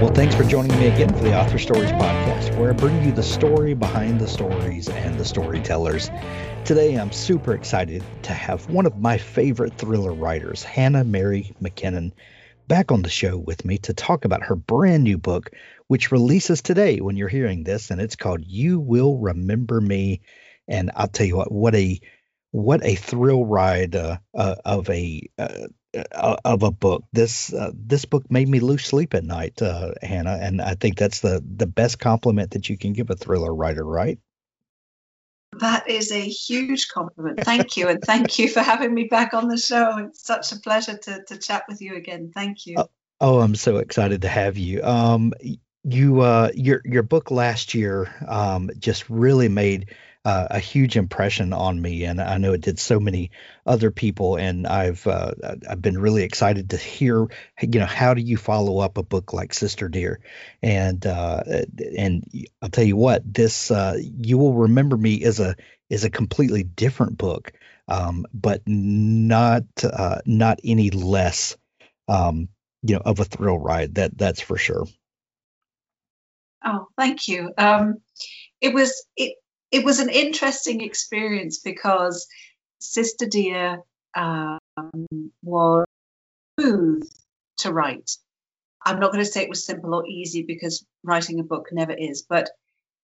Well, thanks for joining me again for the Author Stories podcast, where I bring you the story behind the stories and the storytellers. Today, I'm super excited to have one of my favorite thriller writers, Hannah Mary McKinnon, back on the show with me to talk about her brand new book, which releases today when you're hearing this, and it's called "You Will Remember Me." And I'll tell you what, what a what a thrill ride uh, uh, of a uh, of a book. This uh, this book made me lose sleep at night, uh, Hannah, and I think that's the the best compliment that you can give a thriller writer, right? That is a huge compliment. Thank you. And thank you for having me back on the show. It's such a pleasure to, to chat with you again. Thank you. Oh, oh, I'm so excited to have you. Um, you uh, your your book last year um, just really made uh, a huge impression on me, and I know it did so many other people. And I've uh, I've been really excited to hear, you know, how do you follow up a book like Sister Dear? And uh, and I'll tell you what, this uh, you will remember me is a is a completely different book, um, but not uh, not any less, um, you know, of a thrill ride. That that's for sure. Oh, thank you. Um, it was it it was an interesting experience because Sister Dear um, was smooth to write. I'm not going to say it was simple or easy because writing a book never is, but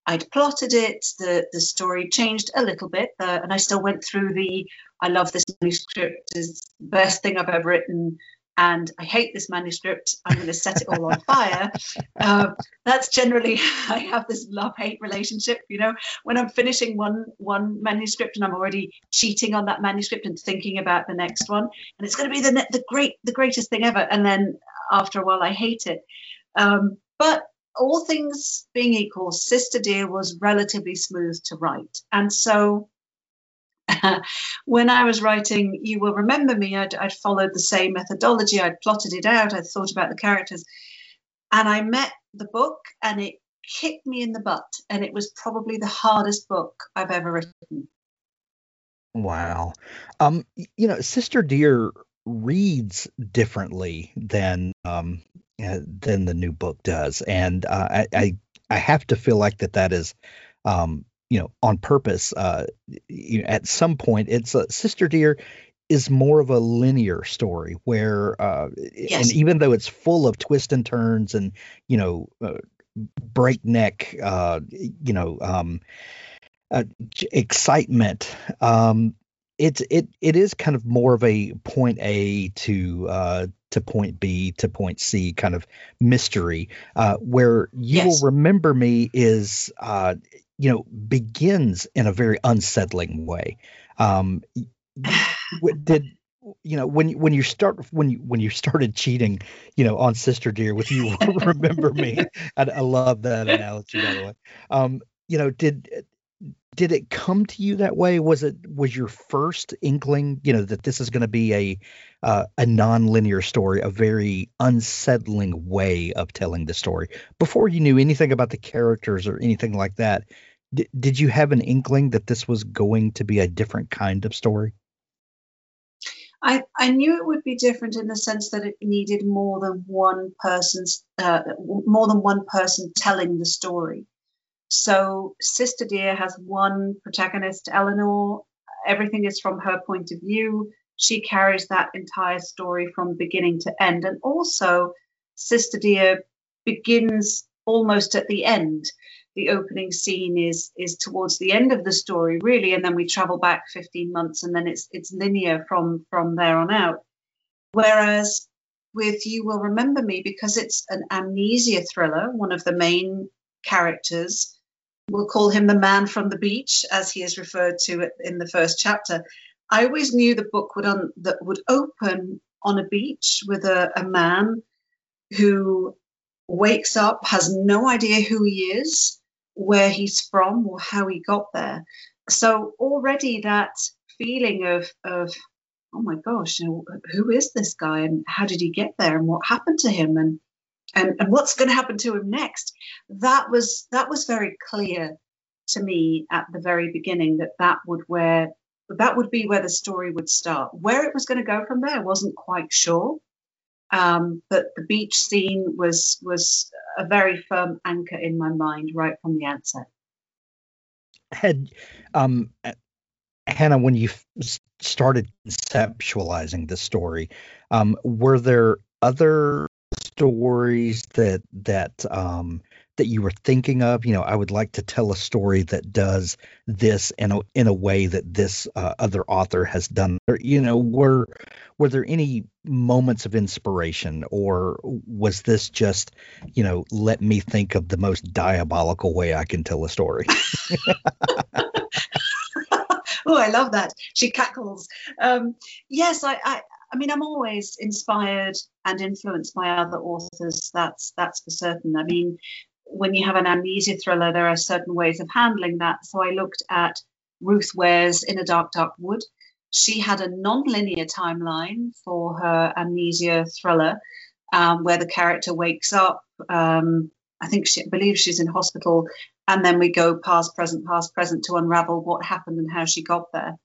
I'd plotted it. The the story changed a little bit, uh, and I still went through the. I love this manuscript. is the best thing I've ever written and I hate this manuscript. I'm going to set it all on fire. Um, that's generally I have this love-hate relationship. You know, when I'm finishing one one manuscript and I'm already cheating on that manuscript and thinking about the next one, and it's going to be the the great the greatest thing ever. And then after a while, I hate it. Um, but all things being equal, Sister Dear was relatively smooth to write, and so when I was writing You Will Remember Me, I'd, I'd, followed the same methodology. I'd plotted it out, I'd thought about the characters. And I met the book and it kicked me in the butt. And it was probably the hardest book I've ever written. Wow. Um, you know, Sister Dear reads differently than um, uh, than the new book does. And uh, I, I, I have to feel like that that is um, you know on purpose uh you know, at some point it's uh, sister dear is more of a linear story where uh yes. and even though it's full of twists and turns and you know uh, breakneck uh you know um uh, excitement um it's it it is kind of more of a point A to uh to point B to point C kind of mystery uh where you yes. will remember me is uh you know, begins in a very unsettling way. Um, did you know when when you start when you when you started cheating, you know, on Sister Dear with you remember me? I, I, love that analogy by the way. Um, you know, did did it come to you that way? Was it was your first inkling, you know, that this is going to be a uh, a non-linear story, a very unsettling way of telling the story before you knew anything about the characters or anything like that? D- did you have an inkling that this was going to be a different kind of story? I, I knew it would be different in the sense that it needed more than one person's uh, more than one person telling the story. So Sister Dear has one protagonist, Eleanor. Everything is from her point of view. She carries that entire story from beginning to end. And also, Sister Dear begins almost at the end. The opening scene is is towards the end of the story, really, and then we travel back 15 months, and then it's it's linear from from there on out. Whereas with You Will Remember Me, because it's an amnesia thriller, one of the main characters we'll call him the man from the beach, as he is referred to in the first chapter. I always knew the book would un, that would open on a beach with a, a man who wakes up, has no idea who he is, where he's from, or how he got there. So already that feeling of of oh my gosh, who is this guy and how did he get there and what happened to him and and, and what's going to happen to him next? That was that was very clear to me at the very beginning that that would where that would be where the story would start. Where it was going to go from there, I wasn't quite sure. Um, but the beach scene was was a very firm anchor in my mind right from the outset. Had um, Hannah, when you started conceptualizing the story, um, were there other stories that that um, that you were thinking of? You know, I would like to tell a story that does this in a in a way that this uh, other author has done. Or, you know, were were there any moments of inspiration, or was this just, you know, let me think of the most diabolical way I can tell a story? oh, I love that. She cackles. Um, yes, I, I, I mean, I'm always inspired and influenced by other authors. That's that's for certain. I mean, when you have an amnesia thriller, there are certain ways of handling that. So I looked at Ruth Ware's In a Dark, Dark Wood. She had a non-linear timeline for her amnesia thriller, um, where the character wakes up. Um, I think she I believe she's in hospital, and then we go past, present, past, present to unravel what happened and how she got there.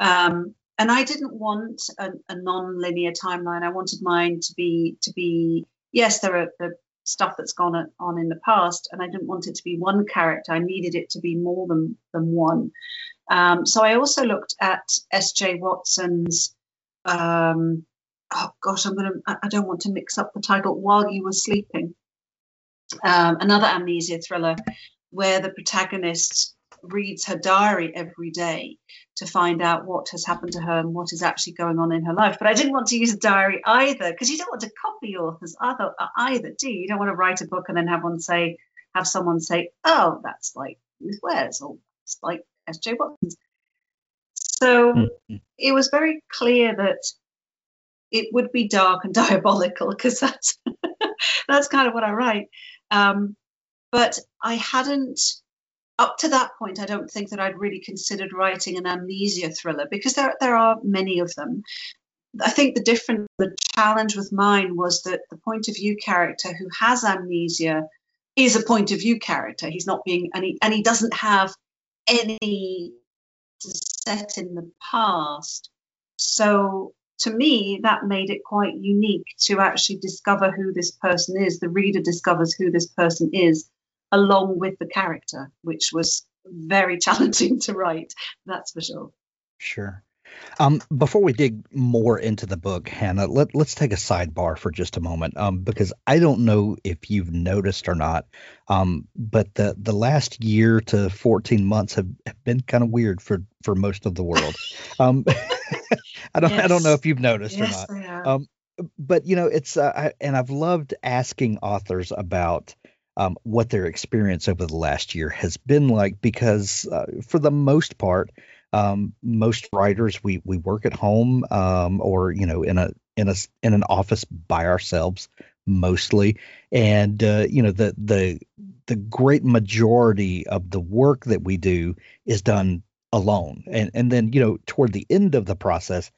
Um, and I didn't want a, a non-linear timeline. I wanted mine to be to be yes, there are the stuff that's gone on in the past, and I didn't want it to be one character. I needed it to be more than than one. Um, so I also looked at S.J. Watson's. Um, oh gosh, I'm gonna. I don't want to mix up the title. While you were sleeping, um, another amnesia thriller, where the protagonist reads her diary every day to find out what has happened to her and what is actually going on in her life. But I didn't want to use a diary either because you don't want to copy authors either, either, do you? You don't want to write a book and then have one say, have someone say, "Oh, that's like Ruth Ware's," or "It's like S.J. Watson's." So mm-hmm. it was very clear that it would be dark and diabolical because that's that's kind of what I write. Um, but I hadn't up to that point, I don't think that I'd really considered writing an amnesia thriller because there there are many of them. I think the different the challenge with mine was that the point of view character who has amnesia is a point of view character. He's not being and he and he doesn't have any set in the past. So to me, that made it quite unique to actually discover who this person is. The reader discovers who this person is along with the character, which was very challenging to write. That's for sure. Sure. Um, before we dig more into the book, Hannah, let, let's take a sidebar for just a moment um, because I don't know if you've noticed or not, um, but the, the last year to 14 months have, have been kind of weird for, for most of the world. um, I don't yes. I don't know if you've noticed yes, or not. Um, but you know, it's uh, I, and I've loved asking authors about um, what their experience over the last year has been like because uh, for the most part um, most writers we we work at home um, or you know in a in a in an office by ourselves mostly. And uh, you know the the the great majority of the work that we do is done alone. And and then you know toward the end of the process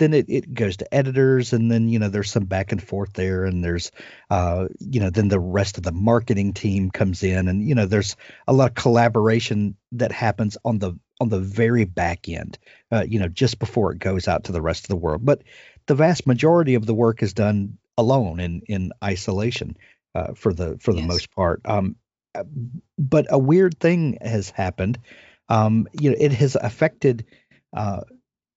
then it, it goes to editors and then you know there's some back and forth there and there's uh you know then the rest of the marketing team comes in and you know there's a lot of collaboration that happens on the on the very back end uh, you know just before it goes out to the rest of the world. But the vast majority of the work is done alone in in isolation uh, for the for the yes. most part. Um but a weird thing has happened. Um you know it has affected uh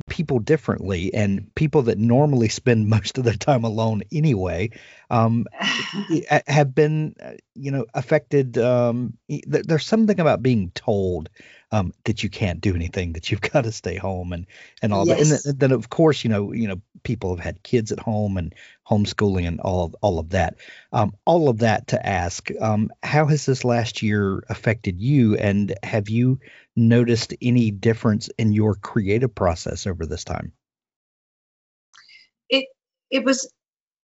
people differently and people that normally spend most of their time alone anyway um, have been uh, you know affected um, there's something about being told um, that you can't do anything that you've got to stay home and and all yes. that and then of course you know you know people have had kids at home and homeschooling and all of, all of that um, all of that to ask um, how has this last year affected you and have you noticed any difference in your creative process over this time? It it was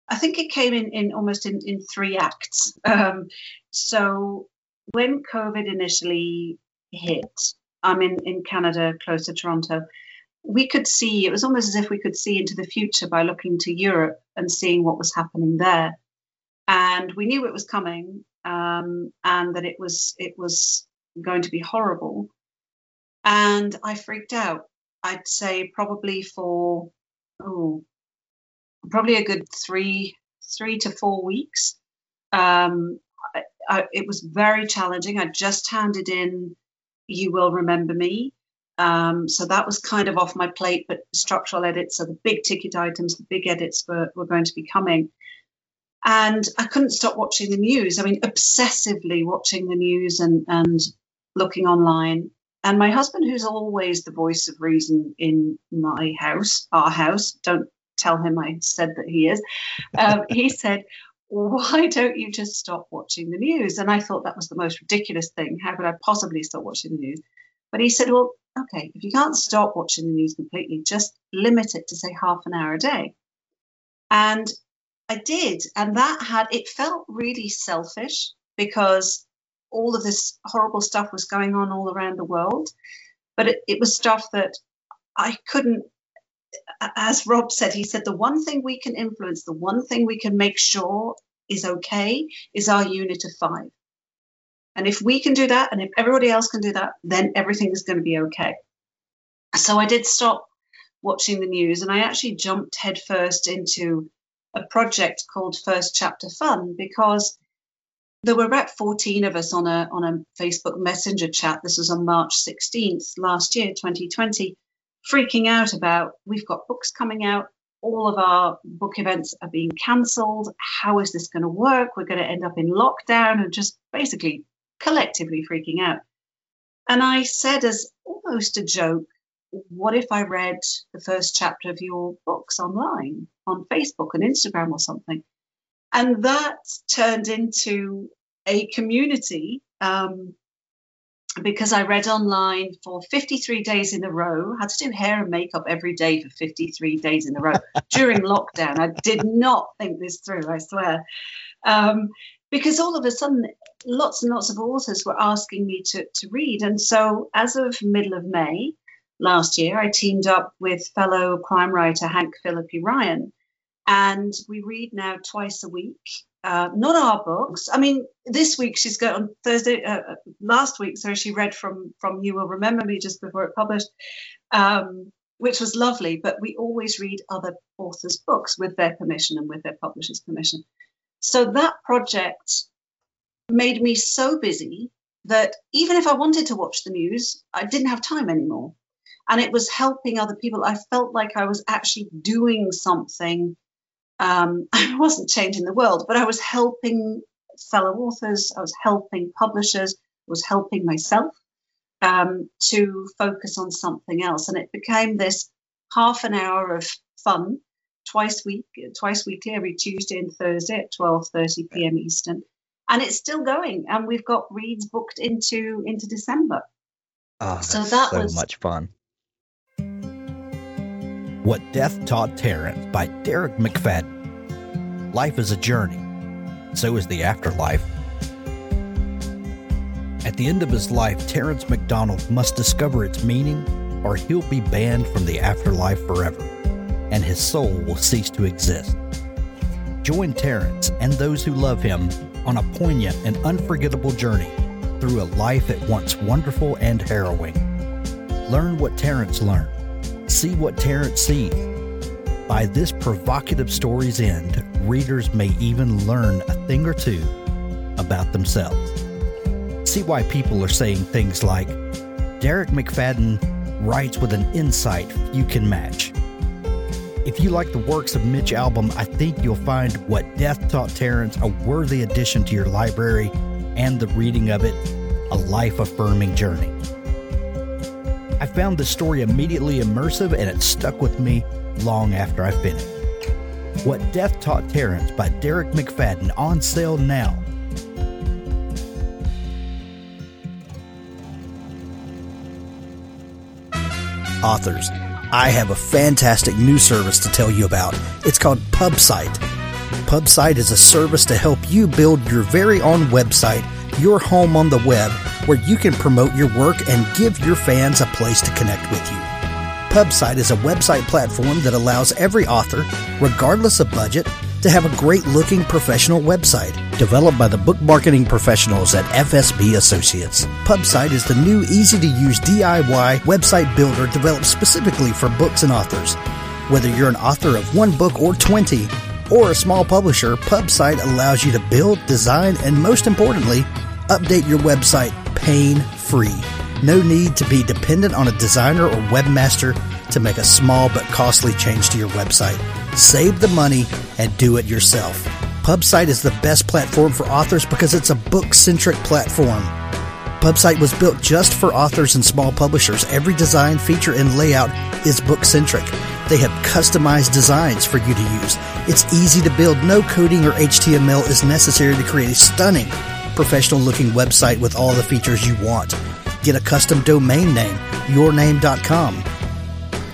I think it came in, in almost in, in three acts. Um, so when COVID initially hit, I'm in, in Canada, close to Toronto, we could see, it was almost as if we could see into the future by looking to Europe and seeing what was happening there. And we knew it was coming um, and that it was it was going to be horrible. And I freaked out. I'd say probably for oh, probably a good three three to four weeks. Um, I, I, it was very challenging. I just handed in "You Will Remember Me," um, so that was kind of off my plate. But structural edits, are the big ticket items, the big edits were were going to be coming, and I couldn't stop watching the news. I mean, obsessively watching the news and and looking online. And my husband, who's always the voice of reason in my house, our house, don't tell him I said that he is. Um, he said, why don't you just stop watching the news? And I thought that was the most ridiculous thing. How could I possibly stop watching the news? But he said, well, okay, if you can't stop watching the news completely, just limit it to say half an hour a day. And I did. And that had, it felt really selfish because all of this horrible stuff was going on all around the world. But it, it was stuff that I couldn't as Rob said, he said the one thing we can influence, the one thing we can make sure is okay is our unit of five. And if we can do that, and if everybody else can do that, then everything is going to be okay. So I did stop watching the news and I actually jumped headfirst into a project called First Chapter Fun because there were about 14 of us on a on a Facebook Messenger chat. This was on March 16th last year, 2020 freaking out about we've got books coming out, all of our book events are being cancelled. How is this going to work? We're going to end up in lockdown and just basically collectively freaking out. And I said, as almost a joke, what if I read the first chapter of your books online on Facebook and Instagram or something? And that turned into a community um, because I read online for 53 days in a row, had to do hair and makeup every day for 53 days in a row during lockdown. I did not think this through, I swear. Um, because all of a sudden, lots and lots of authors were asking me to, to read. And so, as of middle of May last year, I teamed up with fellow crime writer Hank Phillippi Ryan. And we read now twice a week uh, not our books. I mean, this week she's got on Thursday, uh, uh, last week, so she read from from You Will Remember Me just before it published, um, which was lovely. But we always read other authors' books with their permission and with their publisher's permission. So that project made me so busy that even if I wanted to watch the news, I didn't have time anymore. And it was helping other people. I felt like I was actually doing something um, I wasn't changing the world, but I was helping fellow authors, I was helping publishers, I was helping myself um, to focus on something else. And it became this half an hour of fun twice week, twice weekly, every Tuesday and Thursday at 12:30 p.m. Eastern. And it's still going, and we've got reads booked into into December. Oh, so that so was much fun. What Death Taught Terrence by Derek McFadden. Life is a journey, so is the afterlife. At the end of his life, Terrence McDonald must discover its meaning, or he'll be banned from the afterlife forever, and his soul will cease to exist. Join Terrence and those who love him on a poignant and unforgettable journey through a life at once wonderful and harrowing. Learn what Terrence learned See what Terrence sees. By this provocative story's end, readers may even learn a thing or two about themselves. See why people are saying things like, Derek McFadden writes with an insight you can match. If you like the works of Mitch Albom, I think you'll find What Death Taught Terrence a worthy addition to your library and the reading of it a life affirming journey. I found the story immediately immersive and it stuck with me long after I finished. What Death Taught Terrence by Derek McFadden on sale now. Authors, I have a fantastic new service to tell you about. It's called PubSite. Pubsite is a service to help you build your very own website, your home on the web, where you can promote your work and give your fans a place to connect with you. Pubsite is a website platform that allows every author, regardless of budget, to have a great looking professional website developed by the book marketing professionals at FSB Associates. Pubsite is the new easy to use DIY website builder developed specifically for books and authors. Whether you're an author of one book or 20, or a small publisher, Pubsite allows you to build, design, and most importantly, update your website pain free. No need to be dependent on a designer or webmaster to make a small but costly change to your website. Save the money and do it yourself. Pubsite is the best platform for authors because it's a book centric platform. Pubsite was built just for authors and small publishers. Every design, feature, and layout is book centric. They have customized designs for you to use. It's easy to build. No coding or HTML is necessary to create a stunning, professional looking website with all the features you want. Get a custom domain name, yourname.com.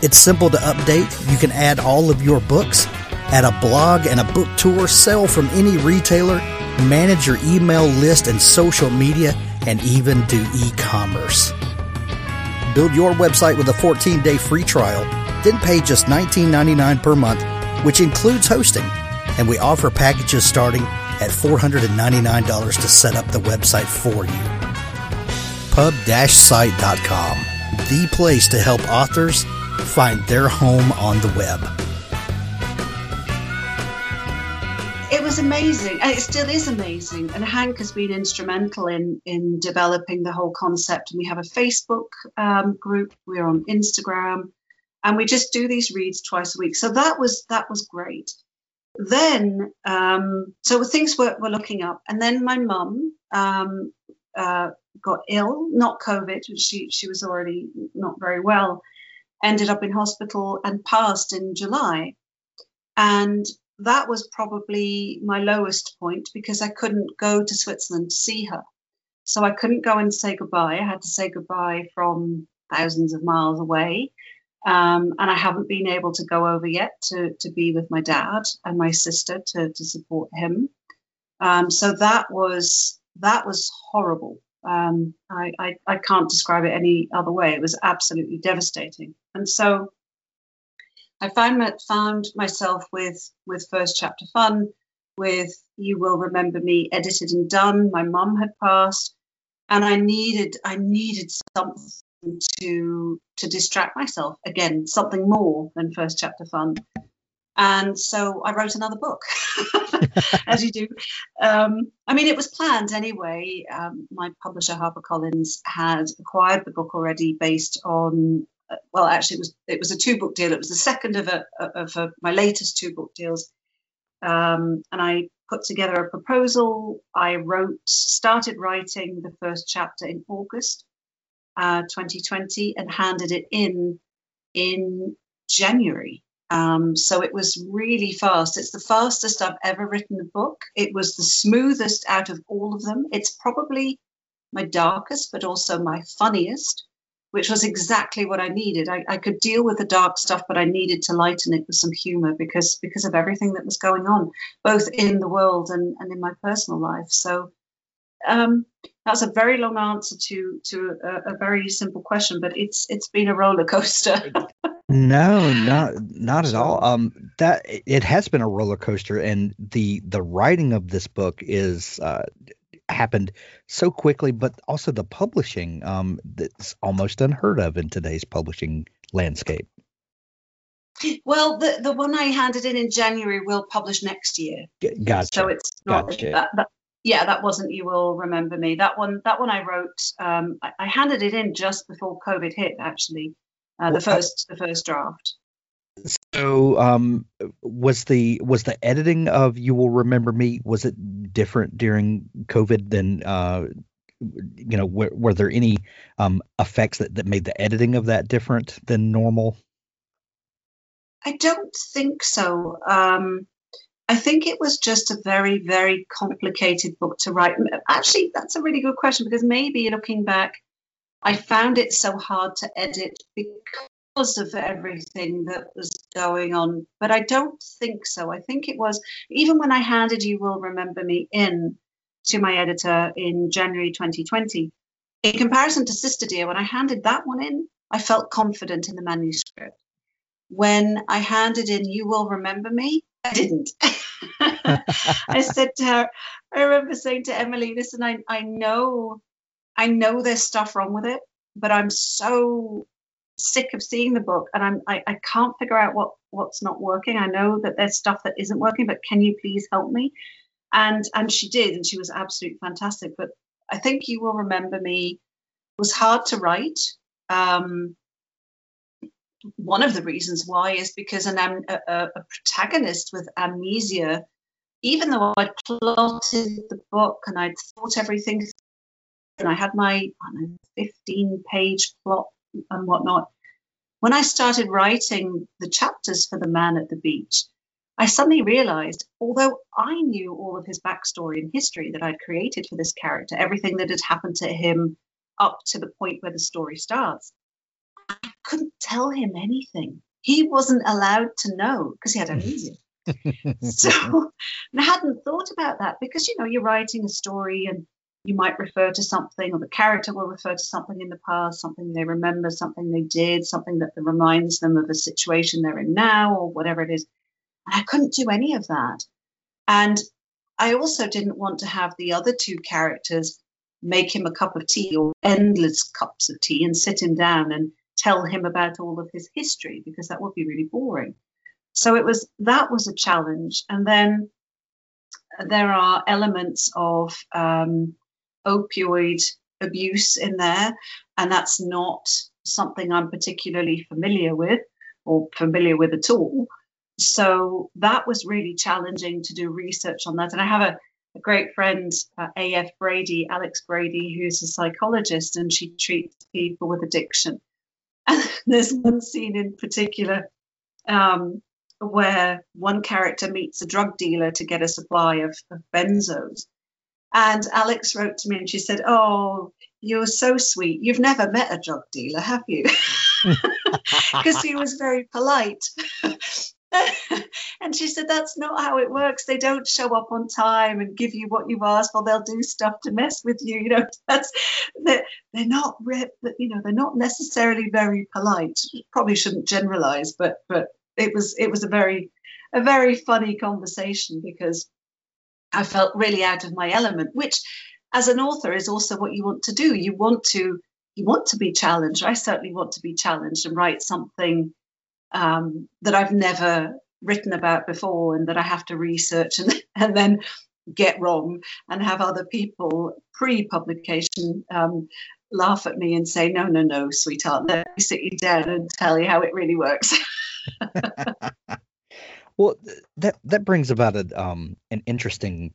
It's simple to update. You can add all of your books, add a blog and a book tour, sell from any retailer, manage your email list and social media, and even do e commerce. Build your website with a 14 day free trial, then pay just $19.99 per month, which includes hosting. And we offer packages starting at $499 to set up the website for you. Pub-site.com, the place to help authors find their home on the web. It was amazing, and it still is amazing. And Hank has been instrumental in in developing the whole concept. And we have a Facebook um, group. We're on Instagram, and we just do these reads twice a week. So that was that was great. Then, um, so things were, were looking up, and then my mum um, uh, got ill, not COVID. She she was already not very well. Ended up in hospital and passed in July, and that was probably my lowest point because I couldn't go to Switzerland to see her. So I couldn't go and say goodbye. I had to say goodbye from thousands of miles away. Um, and I haven't been able to go over yet to, to be with my dad and my sister to, to support him. Um, so that was that was horrible. Um, I, I, I can't describe it any other way. It was absolutely devastating. And so I found found myself with with first chapter fun, with you will remember me edited and done. My mum had passed, and I needed I needed something to to distract myself again, something more than first chapter fun. And so I wrote another book, as you do. Um, I mean, it was planned anyway. Um, my publisher, HarperCollins, had acquired the book already based on well, actually, it was it was a two book deal. It was the second of a of a, my latest two book deals, um, and I put together a proposal. I wrote, started writing the first chapter in August uh, 2020, and handed it in in January. Um, so it was really fast. It's the fastest I've ever written a book. It was the smoothest out of all of them. It's probably my darkest, but also my funniest which was exactly what I needed. I, I, could deal with the dark stuff, but I needed to lighten it with some humor because because of everything that was going on, both in the world and, and in my personal life. So um, that's a very long answer to to a, a, very simple question, but it's it's been a roller coaster. no, not not at all. Um, that it has been a roller coaster, and the the writing of this book is uh, happened so quickly, but also the publishing um, that's almost unheard of in today's publishing landscape. Well, the the one I handed in in January will publish next year. Gotcha. So it's not gotcha. that, that, yeah, that wasn't. You will remember me. That one. That one I wrote. Um, I, I handed it in just before COVID hit. Actually, uh, the first the first draft. So, um, was the was the editing of "You Will Remember Me" was it different during COVID than uh, you know? Were, were there any um, effects that, that made the editing of that different than normal? I don't think so. Um, I think it was just a very, very complicated book to write. Actually, that's a really good question because maybe looking back, I found it so hard to edit because of everything that was going on. But I don't think so. I think it was even when I handed You Will Remember Me in to my editor in January 2020, in comparison to Sister Dear, when I handed that one in, I felt confident in the manuscript. When I handed in You Will Remember Me, I didn't. I said to her, I remember saying to Emily, listen, I, I know I know there's stuff wrong with it, but I'm so sick of seeing the book and I'm I, I can't figure out what what's not working. I know that there's stuff that isn't working, but can you please help me? And and she did, and she was absolutely fantastic. But I think you will remember me was hard to write. Um, one of the reasons why is because an a, a protagonist with amnesia, even though I'd plotted the book and I'd thought everything, and I had my know, 15 page plot and whatnot. When I started writing the chapters for The Man at the Beach, I suddenly realized, although I knew all of his backstory and history that I'd created for this character, everything that had happened to him up to the point where the story starts, couldn't tell him anything. He wasn't allowed to know because he had amnesia. so I hadn't thought about that because you know you're writing a story and you might refer to something, or the character will refer to something in the past, something they remember, something they did, something that reminds them of a situation they're in now, or whatever it is. And I couldn't do any of that. And I also didn't want to have the other two characters make him a cup of tea or endless cups of tea and sit him down and tell him about all of his history because that would be really boring. So it was that was a challenge. And then there are elements of um, opioid abuse in there, and that's not something I'm particularly familiar with or familiar with at all. So that was really challenging to do research on that. And I have a, a great friend, uh, A.F. Brady, Alex Brady, who's a psychologist, and she treats people with addiction. There's one scene in particular um, where one character meets a drug dealer to get a supply of, of benzos. And Alex wrote to me and she said, Oh, you're so sweet. You've never met a drug dealer, have you? Because he was very polite. and she said, That's not how it works. They don't show up on time and give you what you've asked for. They'll do stuff to mess with you. You know, that's they're, they're not you know, they're not necessarily very polite. Probably shouldn't generalize, but but it was it was a very a very funny conversation because I felt really out of my element, which as an author is also what you want to do. You want to you want to be challenged. I certainly want to be challenged and write something um, that I've never written about before and that I have to research and, and then get wrong and have other people pre-publication um, laugh at me and say, no, no, no, sweetheart, let me sit you down and tell you how it really works. Well, that that brings about a um an interesting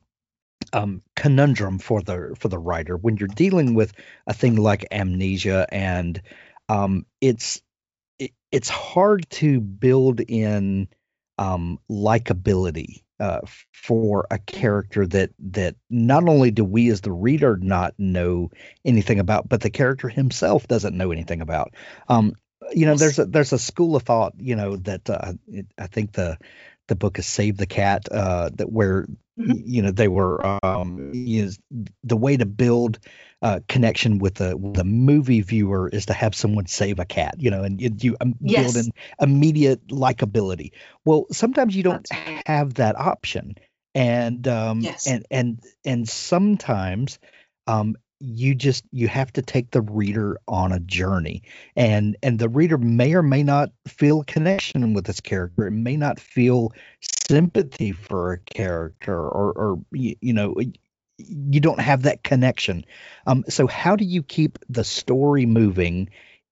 um conundrum for the for the writer when you're dealing with a thing like amnesia and um it's it, it's hard to build in um likability uh, for a character that that not only do we as the reader not know anything about, but the character himself doesn't know anything about. Um, you know, there's a there's a school of thought, you know, that uh, it, I think the the book is Save the Cat, uh, that where mm-hmm. you know they were um, is the way to build uh, connection with the with the movie viewer is to have someone save a cat, you know, and you, you um, yes. build an immediate likability. Well, sometimes you don't have that option, and um, yes. and and and sometimes um, you just you have to take the reader on a journey. And and the reader may or may not feel connection with this character. It may not feel sympathy for a character or or you know you don't have that connection. Um so how do you keep the story moving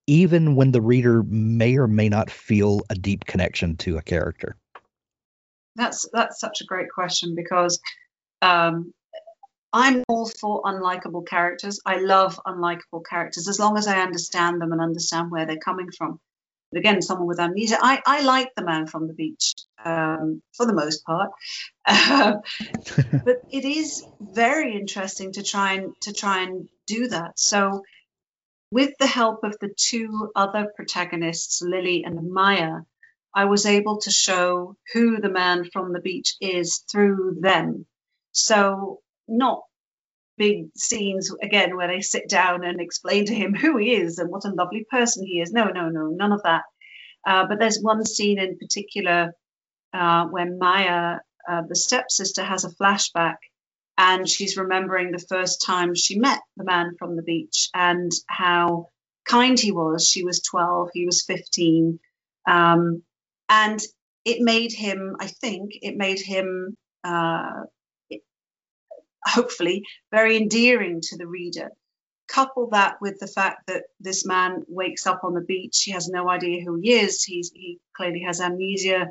even when the reader may or may not feel a deep connection to a character? That's that's such a great question because um, I'm all for unlikable characters. I love unlikable characters as long as I understand them and understand where they're coming from. But again, someone with amnesia, I, I like the man from the beach um, for the most part, uh, but it is very interesting to try and to try and do that. So with the help of the two other protagonists, Lily and Maya, I was able to show who the man from the beach is through them. So, not big scenes again where they sit down and explain to him who he is and what a lovely person he is. No, no, no, none of that. Uh, but there's one scene in particular uh, Maya, uh, the stepsister, has a flashback and she's remembering the first time she met the man from the beach and how kind he was. She was 12, he was 15. Um, and it made him, I think, it made him uh, hopefully very endearing to the reader. Couple that with the fact that this man wakes up on the beach, he has no idea who he is, He's, he clearly has amnesia,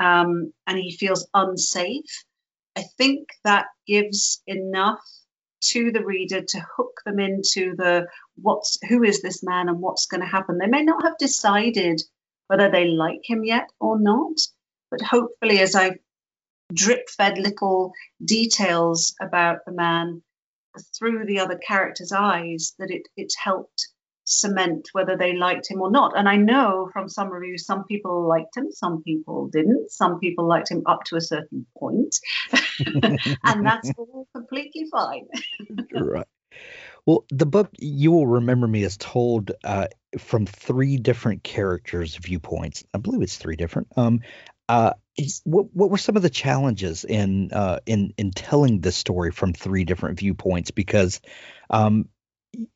um, and he feels unsafe. I think that gives enough to the reader to hook them into the what's who is this man and what's going to happen. They may not have decided whether they like him yet or not, but hopefully, as I drip fed little details about the man through the other characters' eyes that it, it helped cement whether they liked him or not. And I know from some reviews, some people liked him, some people didn't. Some people liked him up to a certain point. and that's all completely fine. right. Well, the book you will remember me is told uh, from three different characters' viewpoints. I believe it's three different. Um, uh, what what were some of the challenges in uh, in in telling this story from three different viewpoints? Because, um,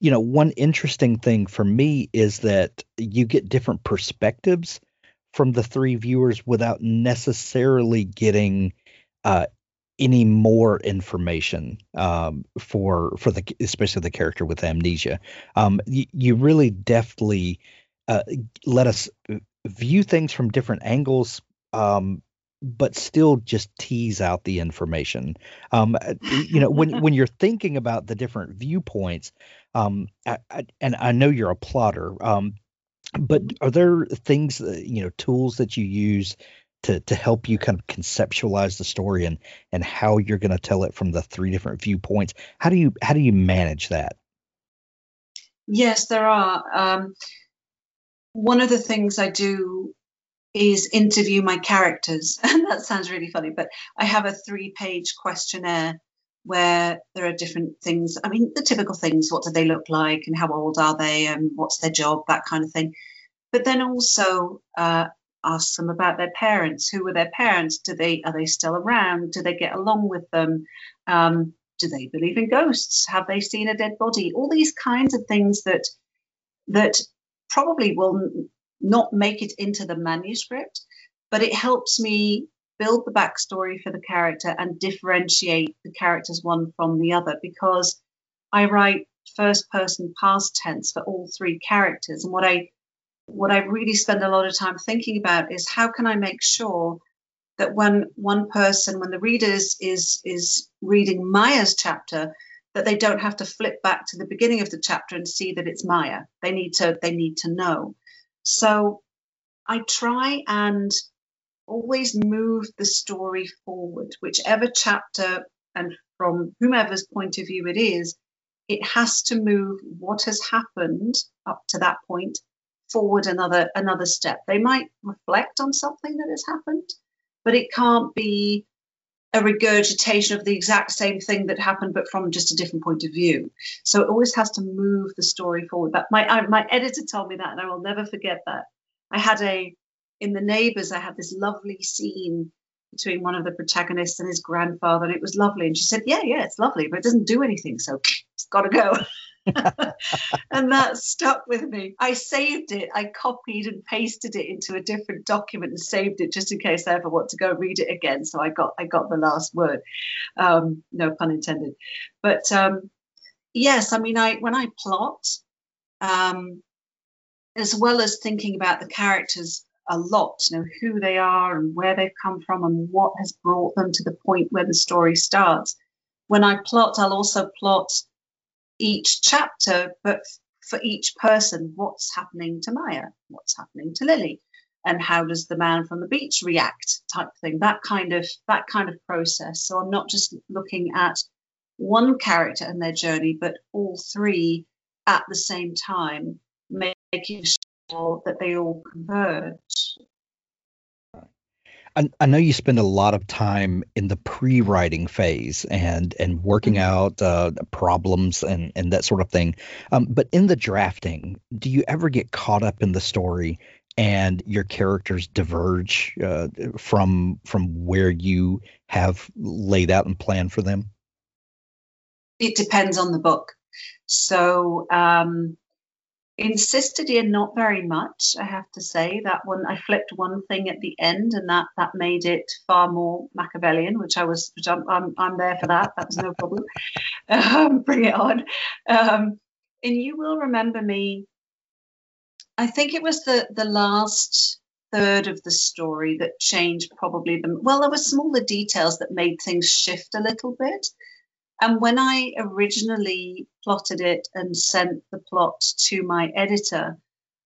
you know, one interesting thing for me is that you get different perspectives from the three viewers without necessarily getting uh, any more information um, for for the especially the character with amnesia. Um, you, you really deftly uh, let us view things from different angles um, but still just tease out the information. Um, uh, you know, when when you're thinking about the different viewpoints, um, I, I, and I know you're a plotter, um, but are there things, uh, you know, tools that you use to to help you kind of conceptualize the story and and how you're going to tell it from the three different viewpoints? How do you how do you manage that? Yes, there are. Um, one of the things I do is interview my characters. And that sounds really funny, but I have a three page questionnaire where there are different things. I mean, the typical things what do they look like and how old are they and what's their job, that kind of thing. But then also uh, ask them about their parents. Who were their parents? Do they are they still around? Do they get along with them? Um, do they believe in ghosts? Have they seen a dead body? All these kinds of things that that probably will not make it into the manuscript, but it helps me build the backstory for the character and differentiate the characters one from the other because I write first person past tense for all three characters. And what I what I really spend a lot of time thinking about is how can I make sure that when one person when the reader is is, is reading Maya's chapter that they don't have to flip back to the beginning of the chapter and see that it's Maya. They need to they need to know so I try and always move the story forward, whichever chapter and from whomever's point of view it is, it has to move what has happened up to that point forward another another step. They might reflect on something that has happened, but it can't be a regurgitation of the exact same thing that happened, but from just a different point of view. So it always has to move the story forward. But my I, my editor told me that, and I will never forget that. I had a in the neighbors. I had this lovely scene between one of the protagonists and his grandfather, and it was lovely. And she said, "Yeah, yeah, it's lovely, but it doesn't do anything, so it's got to go." and that stuck with me. I saved it. I copied and pasted it into a different document and saved it just in case I ever want to go read it again. So I got I got the last word. Um, no pun intended. But um, yes, I mean, I when I plot, um, as well as thinking about the characters a lot, you know, who they are and where they've come from and what has brought them to the point where the story starts. When I plot, I'll also plot each chapter, but for each person, what's happening to Maya, what's happening to Lily, and how does the man from the beach react, type thing. That kind of that kind of process. So I'm not just looking at one character and their journey, but all three at the same time, making sure that they all converge. I, I know you spend a lot of time in the pre-writing phase and and working Mhm. out uh, problems and and that sort of thing. Um, but in the drafting, do you ever get caught up in the story and your characters diverge uh, from from where you have laid out and planned for them? It depends on the book. So um, in Sister Dear, not very much, I have to say. That one, I flipped one thing at the end, and that that made it far more Machiavellian, which I was, which I'm, I'm, I'm there for that. That was no problem. Um, bring it on. Um, and you will remember me. I think it was the the last third of the story that changed probably the well. There were smaller details that made things shift a little bit. And when I originally plotted it and sent the plot to my editor,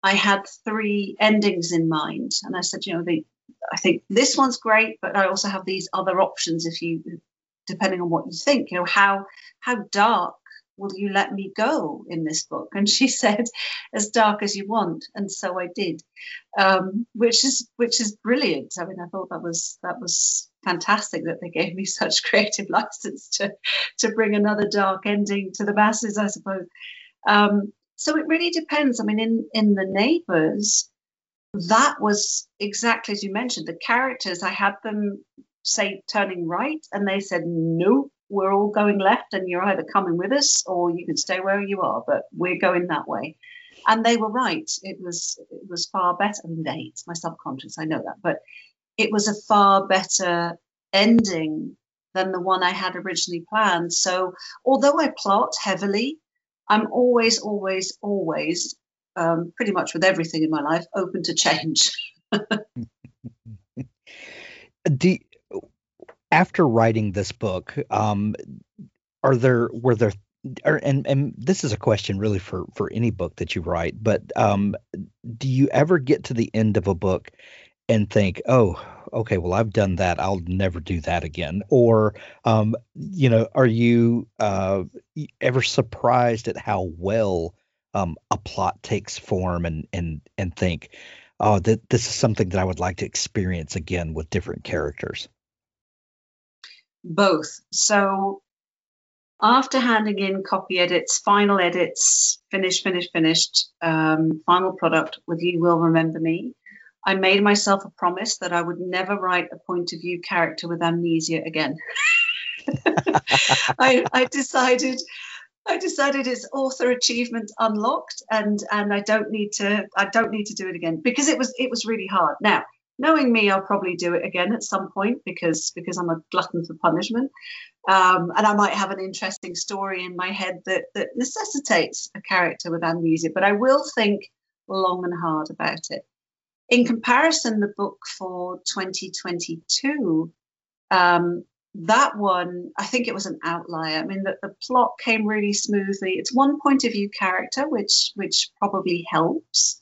I had three endings in mind. And I said, you know, the, I think this one's great, but I also have these other options if you, depending on what you think, you know, how, how dark will you let me go in this book? And she said, as dark as you want. And so I did, um, which is, which is brilliant. I mean, I thought that was, that was fantastic that they gave me such creative license to, to bring another dark ending to the masses, I suppose. Um, so it really depends. I mean, in in the neighbors, that was exactly as you mentioned. The characters, I had them say turning right, and they said, "Nope, we're all going left, and you're either coming with us or you can stay where you are, but we're going that way." And they were right. It was it was far better. I mean, they, it's my subconscious, I know that, but it was a far better ending than the one I had originally planned. So, although I plot heavily, I'm always, always, always, um, pretty much with everything in my life, open to change. Do after writing this book, um, are there were there or, and and this is a question really for for any book that you write, but um, do you ever get to the end of a book and think, oh, okay, well I've done that, I'll never do that again, or um, you know, are you uh, ever surprised at how well um, a plot takes form and and and think, oh, that this is something that I would like to experience again with different characters? Both. So, after handing in copy edits, final edits, finished, finished, finished, um, final product with You Will Remember Me, I made myself a promise that I would never write a point of view character with amnesia again. I, I decided I decided it's author achievement unlocked and and I don't need to I don't need to do it again because it was it was really hard. Now, knowing me, I'll probably do it again at some point because because I'm a glutton for punishment. Um, and I might have an interesting story in my head that that necessitates a character with amnesia, but I will think long and hard about it. In comparison, the book for 2022, um, that one, I think it was an outlier. I mean, the, the plot came really smoothly. It's one point of view character, which which probably helps.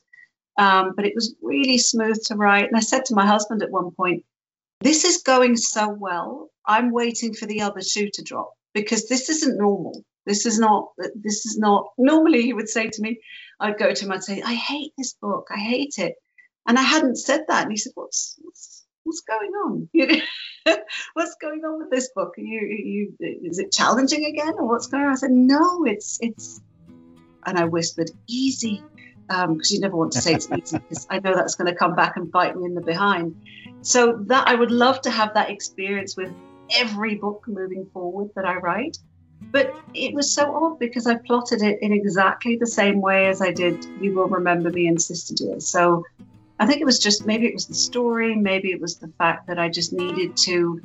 Um, but it was really smooth to write. And I said to my husband at one point, "This is going so well. I'm waiting for the other shoe to drop because this isn't normal. This is not. This is not. Normally, he would say to me, I'd go to him, I'd say, I hate this book. I hate it. And I hadn't said that. And he said, What's what's what's going on? What's going on with this book? Are you, you is it challenging again, or what's going on? I said, No, it's it's. And I whispered, Easy, because um, you never want to say it's easy, because I know that's going to come back and bite me in the behind. So that I would love to have that experience with every book moving forward that I write. But it was so odd because I plotted it in exactly the same way as I did You Will Remember Me and Sister Dear. So I think it was just maybe it was the story, maybe it was the fact that I just needed to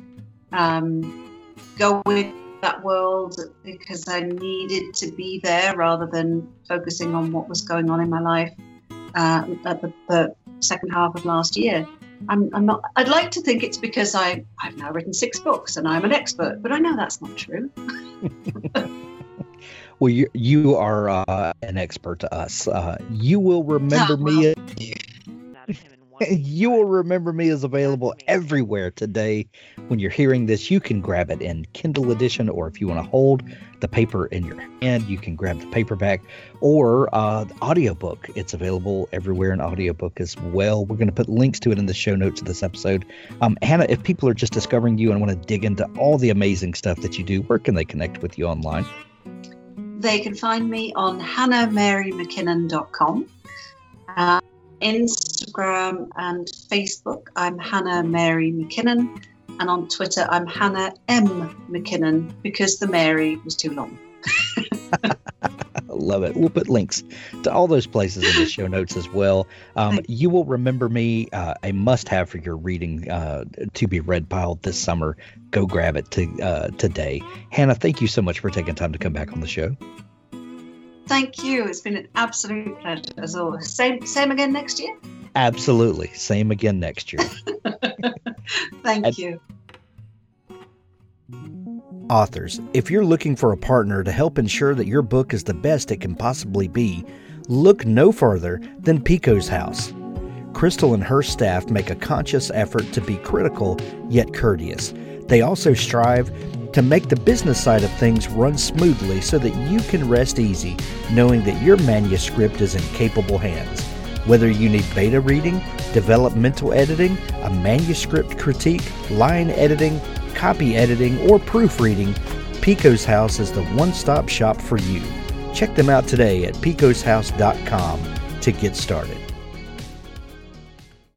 um, go with that world because I needed to be there rather than focusing on what was going on in my life uh, at the, the second half of last year. I'm, I'm, not. I'd like to think it's because I I've now written six books and I'm an expert, but I know that's not true. well, you you are uh, an expert to us. Uh, you will remember Ah, me. well. Not him and You Will Remember Me is available everywhere today. When you're hearing this, you can grab it in Kindle edition, or if you want to hold the paper in your hand, you can grab the paperback or uh, the audiobook. It's available everywhere in audiobook as well. We're going to put links to it in the show notes of this episode. Um, Hannah, if people are just discovering you and want to dig into all the amazing stuff that you do, where can they connect with you online? They can find me on hannahmarymckinnon.com. Uh, Instagram and Facebook, I'm Hannah Mary McKinnon. And on Twitter, I'm Hannah M. McKinnon because the Mary was too long. Love it. We'll put links to all those places in the show notes as well. Um, you will remember me uh, a must have for your reading uh, to be read pile this summer. Go grab it to, uh, today. Hannah, thank you so much for taking time to come back on the show. Thank you. It's been an absolute pleasure as always. Same, same again next year. Absolutely. Same again next year. Thank And- you. Authors, if you're looking for a partner to help ensure that your book is the best it can possibly be, look no further than Pikko's House. Crystal and her staff make a conscious effort to be critical yet courteous. They also strive to make the business side of things run smoothly so that you can rest easy knowing that your manuscript is in capable hands. Whether you need beta reading, developmental editing, a manuscript critique, line editing, copy editing, or proofreading, Pikko's House is the one stop shop for you. Check them out today at pikkoshouse.com to get started.